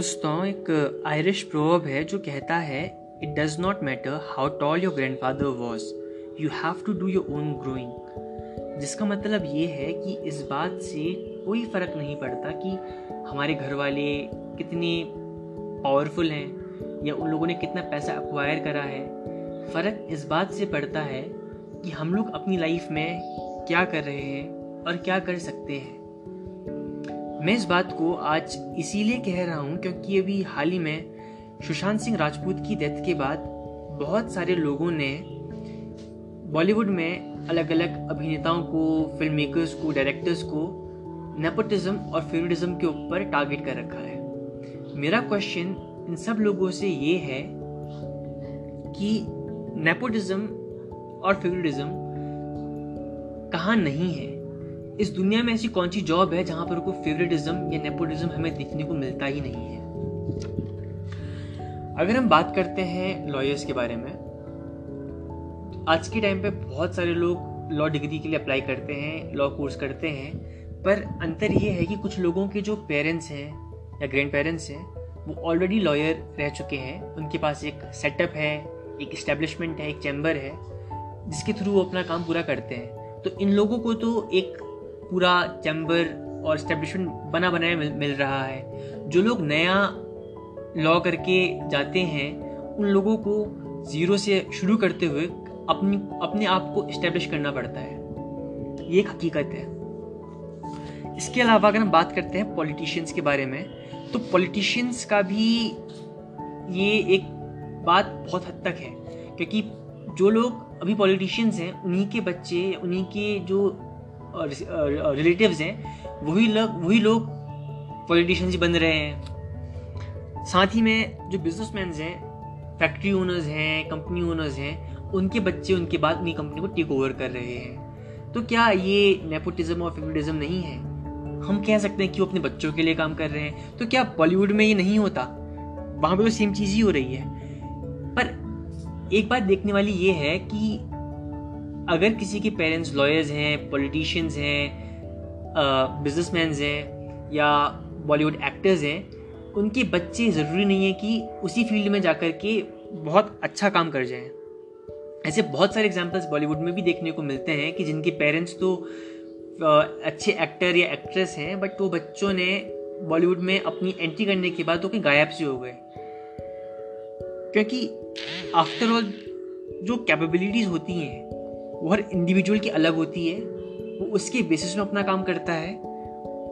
दोस्तों, एक Irish proverb है जो कहता है it does not matter how tall your grandfather was you have to do your own growing जिसका मतलब ये है कि इस बात से कोई फ़र्क नहीं पड़ता कि हमारे घर वाले कितने पावरफुल हैं, या उन लोगों ने कितना पैसा अक्वायर करा है। फ़र्क इस बात से पड़ता है कि हम लोग अपनी लाइफ में क्या कर रहे हैं और क्या कर सकते हैं। मैं इस बात को आज इसीलिए कह रहा हूँ क्योंकि अभी हाल ही में सुशांत सिंह राजपूत की डेथ के बाद बहुत सारे लोगों ने बॉलीवुड में अलग अलग अभिनेताओं को फ़िल्म मेकर्स को डायरेक्टर्स को नेपोटिज्म और फेवरिटिज्म के ऊपर टारगेट कर रखा है। मेरा क्वेश्चन इन सब लोगों से ये है कि नेपोटिज्म और फेवरिटिज्म कहाँ नहीं है। इस दुनिया में ऐसी कौन सी जॉब है जहाँ पर कोई फेवरेटिज्म या नेपोटिज्म हमें देखने को मिलता ही नहीं है? अगर हम बात करते हैं लॉयर्स के बारे में, आज के टाइम पे बहुत सारे लोग लॉ डिग्री के लिए अप्लाई करते हैं लॉ कोर्स करते हैं, पर अंतर ये है कि कुछ लोगों के जो पेरेंट्स हैं या ग्रैंड पेरेंट्स हैं, वो ऑलरेडी लॉयर रह चुके हैं। उनके पास एक सेटअप है, एक इस्टेब्लिशमेंट है, एक चैम्बर है, जिसके थ्रू वो अपना काम पूरा करते हैं। तो इन लोगों को तो एक पूरा चैम्बर और स्टेब्लिशमेंट बना बनाया मिल, मिल रहा है। जो लोग नया लॉ करके जाते हैं उन लोगों को ज़ीरो से शुरू करते हुए अपनी अपने आप को इस्टेब्लिश करना पड़ता है। ये एक हकीकत है। इसके अलावा अगर हम बात करते हैं पॉलिटिशियंस के बारे में तो पॉलिटिशियंस का भी ये एक बात बहुत हद तक है। क्योंकि जो लोग अभी पॉलिटिशियंस हैं उन्हीं के बच्चे उन्हीं के जो रिलेटिव्स हैं, वही लोग वही लोग पॉलिटिशियंस बन रहे हैं। साथ ही में जो बिजनेसमैन हैं फैक्ट्री ओनर्स हैं कंपनी ओनर्स हैं, उनके बच्चे, उनके बाद उन्हीं कंपनी को टेक ओवर कर रहे हैं। तो क्या ये नेपोटिज्म और फेवरिटिज्म नहीं है? हम कह सकते हैं कि वो अपने बच्चों के लिए काम कर रहे हैं। तो क्या बॉलीवुड में ये नहीं होता? वहाँ पे तो सेम चीज़ ही हो रही है। पर एक बात देखने वाली ये है कि अगर किसी के पेरेंट्स लॉयर्स हैं पॉलिटिशियंस हैं बिजनेसमैन हैं या बॉलीवुड एक्टर्स हैं, उनके बच्चे ज़रूरी नहीं है कि उसी फ़ील्ड में जाकर के बहुत अच्छा काम कर जाएँ। ऐसे बहुत सारे एग्जांपल्स बॉलीवुड में भी देखने को मिलते हैं कि जिनके पेरेंट्स तो अच्छे एक्टर या एक्ट्रेस हैं बट वो बच्चों ने बॉलीवुड में अपनी एंट्री करने के बाद वो कहीं गायब से हो गए। क्योंकि आफ्टर ऑल जो कैपेबिलिटीज़ होती हैं वो हर इंडिविजुअल की अलग होती है, वो उसके बेसिस में अपना काम करता है।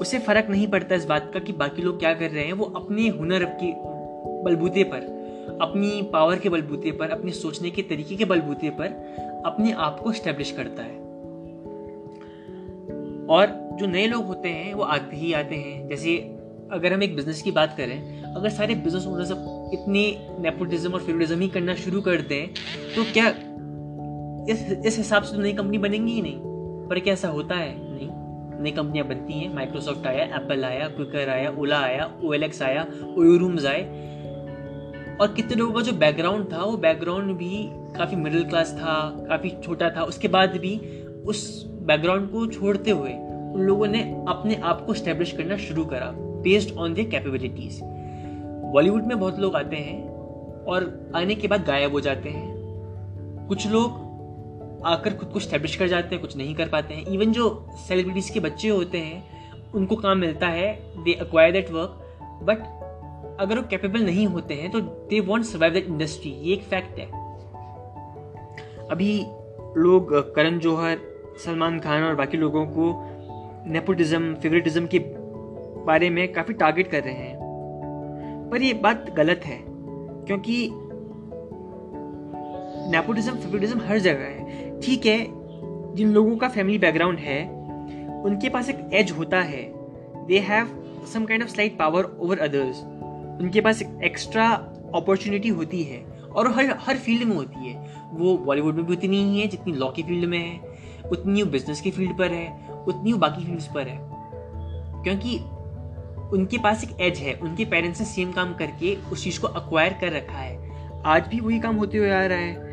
उसे फ़र्क नहीं पड़ता इस बात का कि बाकी लोग क्या कर रहे हैं। वो अपने हुनर के बलबूते पर, अपनी पावर के बलबूते पर, अपने सोचने के तरीके के बलबूते पर अपने आप को स्टेब्लिश करता है। और जो नए लोग होते हैं, वो आते ही आते हैं। जैसे अगर हम एक बिज़नेस की बात करें, अगर सारे बिज़नेस ओनर्स इतने नेपोटिज्म और फेवरिज्म ही करना शुरू कर दें तो क्या इस इस हिसाब से तो नई कंपनी बनेंगी ही नहीं। पर क्या ऐसा होता है? नहीं। नई कंपनियाँ बनती हैं। माइक्रोसॉफ्ट आया एप्पल आया क्विकर आया ओला आया ओएलएक्स आया ओयो रूम्स आए। और कितने लोगों का जो बैकग्राउंड था, वो बैकग्राउंड भी काफ़ी मिडिल क्लास था, काफ़ी छोटा था। उसके बाद भी उस बैकग्राउंड को छोड़ते हुए उन लोगों ने अपने आप को स्टेब्लिश करना शुरू करा based on their capabilities Bollywood में बहुत लोग आते हैं और आने के बाद गायब हो जाते हैं। कुछ लोग आकर खुद को स्टैब्लिश कर जाते हैं, कुछ नहीं कर पाते हैं। इवन जो सेलिब्रिटीज़ के बच्चे होते हैं, उनको काम मिलता है they acquire that work but अगर वो कैपेबल नहीं होते हैं तो they won't survive that industry ये एक फैक्ट है। अभी लोग करण जौहर, सलमान खान और बाकी लोगों को नेपोटिज्म फेवरेटिज्म के बारे में काफ़ी टारगेट कर रहे हैं। पर ये बात गलत है, क्योंकि नेपोटिज्म फेवरेटिज्म हर जगह है। ठीक है, जिन लोगों का फैमिली बैकग्राउंड है, उनके पास एक एज होता है। They have some kind of slight power over others उनके पास एक एक्स्ट्रा अपॉर्चुनिटी होती है, और हर हर फ़ील्ड में होती है। वो बॉलीवुड में भी उतनी ही है, जितनी लॉ की फ़ील्ड में है, उतनी वो बिज़नेस की फ़ील्ड पर है, उतनी वो बाकी फील्ड्स पर है। क्योंकि उनके पास एक एज है, उनके पेरेंट्स ने सेम काम करके उस चीज़ को अक्वायर कर रखा है। आज भी वही काम होते हुए आ रहा है।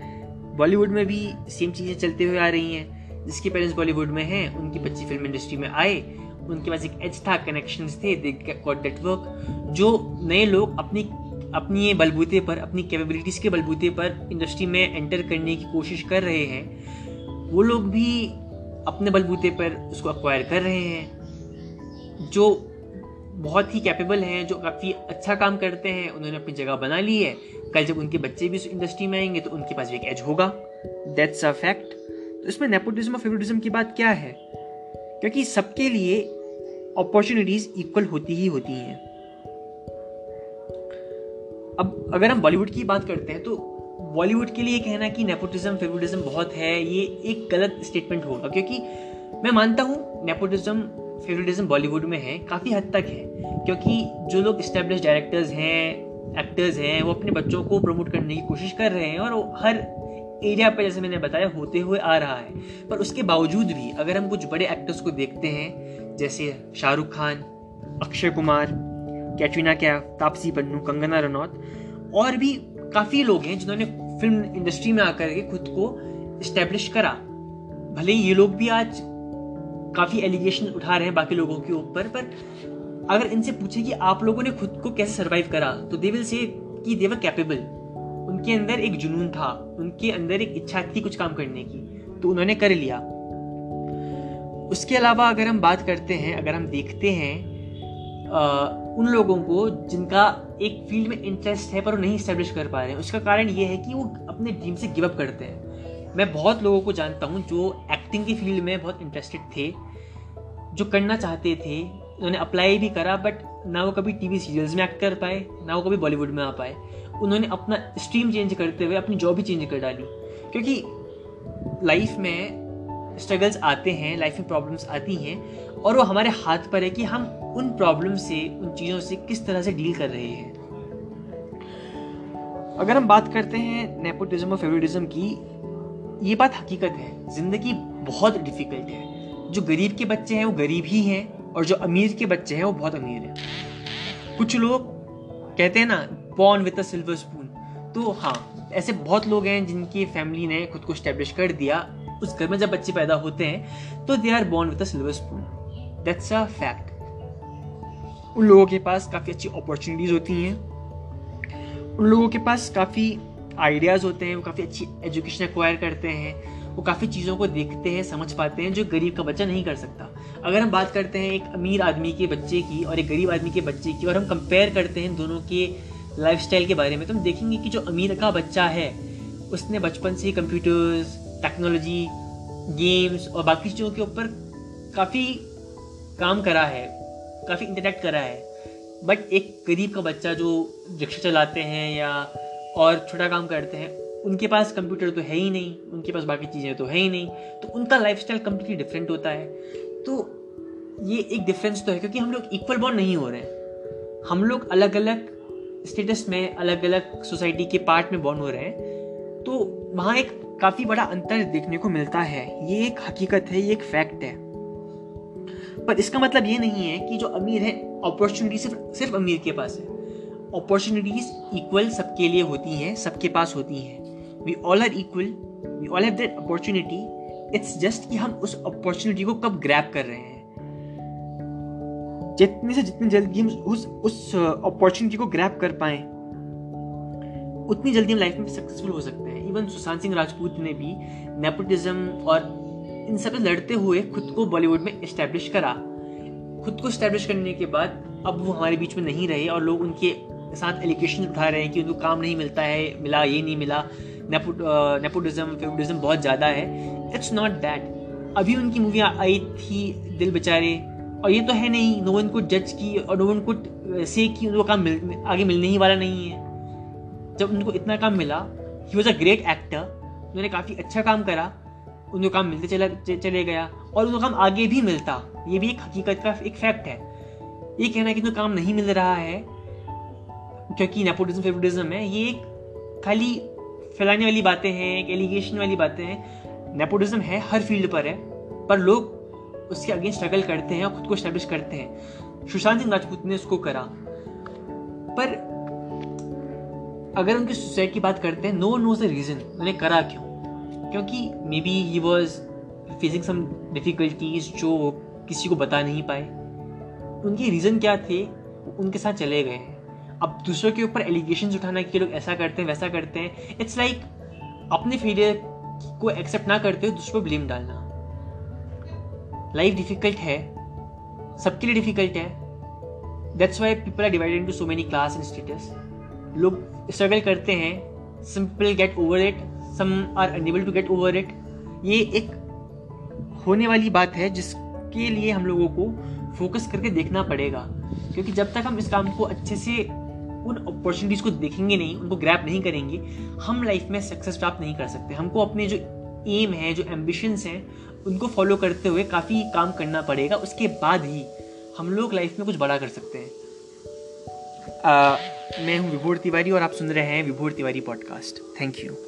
बॉलीवुड में भी सेम चीज़ें चलते हुए आ रही हैं। जिसके पेरेंट्स बॉलीवुड में हैं, उनकी बच्चे फ़िल्म इंडस्ट्री में आए, उनके पास एक एज था कनेक्शन थे गॉट दैट वर्क जो नए लोग अपनी अपनी बलबूते पर, अपनी कैपेबिलिटीज़ के बलबूते पर इंडस्ट्री में एंटर करने की कोशिश कर रहे हैं, वो लोग भी अपने बलबूते पर उसको अक्वायर कर रहे हैं, जो बहुत ही कैपेबल हैं, जो काफ़ी अच्छा काम करते हैं। उन्होंने अपनी जगह बना ली है। कल जब उनके बच्चे भी उस इंडस्ट्री में आएँगे तो उनके पास भी एक एज होगा। दैट्स अ फैक्ट तो इसमें नेपोटिज्म और फेवरिटिज्म की बात क्या है? क्योंकि सबके लिए अपॉर्चुनिटीज़ इक्वल होती ही होती हैं। अब अगर हम बॉलीवुड की बात करते हैं तो बॉलीवुड के लिए कहना कि नेपोटिज्म फेवरिटिज्म बहुत है, ये एक गलत स्टेटमेंट होगा। क्योंकि मैं मानता हूँ नेपोटिज्म फेवरिटिज्म बॉलीवुड में है, काफ़ी हद तक है। क्योंकि जो लोग इस्टेब्लिश डायरेक्टर्स हैं एक्टर्स हैं, वो अपने बच्चों को प्रमोट करने की कोशिश कर रहे हैं और वो हर एरिया पर जैसे मैंने बताया, होते हुए आ रहा है। पर उसके बावजूद भी, अगर हम कुछ बड़े एक्टर्स को देखते हैं, जैसे शाहरुख खान, अक्षय कुमार, कैटरीना कैफ, तापसी पन्नू, कंगना रनौत, और भी काफ़ी लोग हैं जिन्होंने फ़िल्म इंडस्ट्री में आकर के खुद को इस्टेब्लिश करा। भले ही ये लोग भी आज काफ़ी एलिगेशन उठा रहे हैं बाकी लोगों के ऊपर पर अगर इनसे पूछे कि आप लोगों ने खुद को कैसे सरवाइव करा तो दे विल से कि दे वर कैपेबल उनके अंदर एक जुनून था उनके अंदर एक इच्छा थी कुछ काम करने की तो उन्होंने कर लिया। उसके अलावा अगर हम बात करते हैं अगर हम देखते हैं आ, उन लोगों को जिनका एक फ़ील्ड में इंटरेस्ट है पर वो नहीं स्टेब्लिश कर पा रहे हैं उसका कारण ये है कि वो अपने ड्रीम से गिव अप करते हैं। मैं बहुत लोगों को जानता हूँ जो एक्टिंग की फ़ील्ड में बहुत इंटरेस्टेड थे, जो करना चाहते थे, उन्होंने अप्लाई भी करा बट ना वो कभी टीवी सीरियल्स में एक्ट कर पाए, ना वो कभी बॉलीवुड में आ पाए। उन्होंने अपना स्ट्रीम चेंज करते हुए अपनी जॉब भी चेंज कर डाली। क्योंकि लाइफ में स्ट्रगल्स आते हैं लाइफ में प्रॉब्लम्स आती हैं, और वो हमारे हाथ पर है कि हम उन प्रॉब्लम से, उन चीज़ों से किस तरह से डील कर रहे हैं। अगर हम बात करते हैं नेपोटिज्म और फेवरिटिज्म की ये बात हकीकत है, ज़िंदगी बहुत डिफ़िकल्ट है। जो गरीब के बच्चे हैं, वो गरीब ही हैं, और जो अमीर के बच्चे हैं, वो बहुत अमीर हैं। कुछ लोग कहते हैं ना born with a silver spoon तो हाँ ऐसे बहुत लोग हैं जिनकी फैमिली ने खुद को स्टेब्लिश कर दिया। उस घर में जब बच्चे पैदा होते हैं तो they are born with a silver spoon that's a fact उन लोगों के पास काफ़ी अच्छी अपॉर्चुनिटीज़ होती हैं। उन लोगों के पास काफ़ी आइडियाज़ होते हैं, वो काफ़ी अच्छी एजुकेशन एक्वायर करते हैं, वो काफ़ी चीज़ों को देखते हैं, समझ पाते हैं, जो गरीब का बच्चा नहीं कर सकता। अगर हम बात करते हैं एक अमीर आदमी के बच्चे की और एक गरीब आदमी के बच्चे की और हम कंपेयर करते हैं दोनों के लाइफ के बारे में तो हम देखेंगे कि जो अमीर का बच्चा है, उसने बचपन से कंप्यूटर्स टेक्नोलॉजी गेम्स और बाकी चीज़ों के ऊपर काफ़ी काम करा है, काफ़ी इंटरेक्ट करा है। बट एक गरीब का बच्चा जो रिक्शा चलाते हैं या और छोटा काम करते हैं। उनके पास कंप्यूटर तो है ही नहीं, उनके पास बाकी चीज़ें तो है ही नहीं तो उनका लाइफ स्टाइल कम्प्लीटली डिफरेंट होता है। तो ये एक डिफरेंस तो है, क्योंकि हम लोग इक्वल बॉन्ड नहीं हो रहे हैं। हम लोग अलग अलग स्टेटस में अलग अलग सोसाइटी के पार्ट में बॉन्ड हो रहे हैं। तो वहाँ एक काफ़ी बड़ा अंतर देखने को मिलता है। ये एक हकीकत है, ये एक फैक्ट है। पर इसका मतलब ये नहीं है कि जो अमीर है अपॉर्चुनिटी सिर्फ़ सिर्फ़ अमीर के पास है। अपॉर्चुनिटीज़ इक्वल सबके लिए होती हैं, सबके पास होती हैं। We all are equal we all have that opportunity it's just कि हम उस अपॉर्चुनिटी को कब ग्रैप कर रहे हैं। जितने से जितनी जल्दी हम उस उस अपॉर्चुनिटी को ग्रैप कर पाए, उतनी जल्दी हम लाइफ में सक्सेसफुल हो सकते हैं। इवन सुशांत सिंह राजपूत ने भी नेपोटिज्म और इन सब लड़ते हुए खुद को बॉलीवुड में इस्टेब्लिश करा। खुद को इस्टेब्लिश करने के बाद अब वो हमारे बीच में नहीं रहे और लोग उनके साथ एलिगेशन उठा रहे हैं कि उनको काम नहीं मिलता है, मिला, ये नहीं मिला। नेपोटिज्म फेवरिटिज्म बहुत ज़्यादा है। इट्स नॉट दैट अभी उनकी मूवी आई थी, दिल बेचारे, और ये तो है नहीं। नो वन को जज की और नो वन को से कि उनको काम मिल, आगे मिलने ही वाला नहीं है। जब उनको इतना काम मिला he was a great actor उन्होंने काफ़ी अच्छा काम करा। उनको काम मिलते चला चले गया। और उनको काम आगे भी मिलता। ये भी एक हकीकत का एक फैक्ट है। ये कहना कि उनको काम नहीं मिल रहा है। क्योंकि नेपोटिज्म फेवरिटिज्म है, ये एक खाली फैलाने वाली बातें हैं, एक एलिगेशन वाली बातें हैं। नेपोटिज्म है, हर फ़ील्ड पर है, पर लोग उसके अगेंस्ट स्ट्रगल करते हैं और खुद को स्टैब्लिश करते हैं। सुशांत सिंह राजपूत ने उसको करा। पर अगर उनकी सुसाइड की बात करते हैं नो नोज़ द रीजन उन्होंने करा क्यों? क्योंकि maybe he was facing some difficulties जो किसी को बता नहीं पाए। उनके रीज़न क्या थे? उनके साथ चले गए हैं। अब दूसरों के ऊपर एलिगेशन उठाना कि लोग ऐसा करते हैं वैसा करते हैं इट्स लाइक like, अपने फेलियर को एक्सेप्ट ना करते हो दूसरों पर ब्लेम डालना। लाइफ डिफ़िकल्ट है सबके लिए डिफ़िकल्ट है। That's why people are divided into so many class and status लोग स्ट्रगल करते हैं simple get over it some are unable to get over it ये एक होने वाली बात है जिसके लिए हम लोगों को फोकस करके देखना पड़ेगा। क्योंकि जब तक हम इस काम को अच्छे से उन अपॉर्चुनिटीज़ को देखेंगे नहीं उनको ग्रैप नहीं करेंगे हम लाइफ में सक्सेस प्राप्त नहीं कर सकते। हमको अपने जो एम है जो एम्बिशंस हैं उनको फॉलो करते हुए काफ़ी काम करना पड़ेगा। उसके बाद ही हम लोग लाइफ में कुछ बड़ा कर सकते हैं। आ, मैं हूँ विभोर तिवारी और आप सुन रहे हैं विभोर तिवारी पॉडकास्ट थैंक यू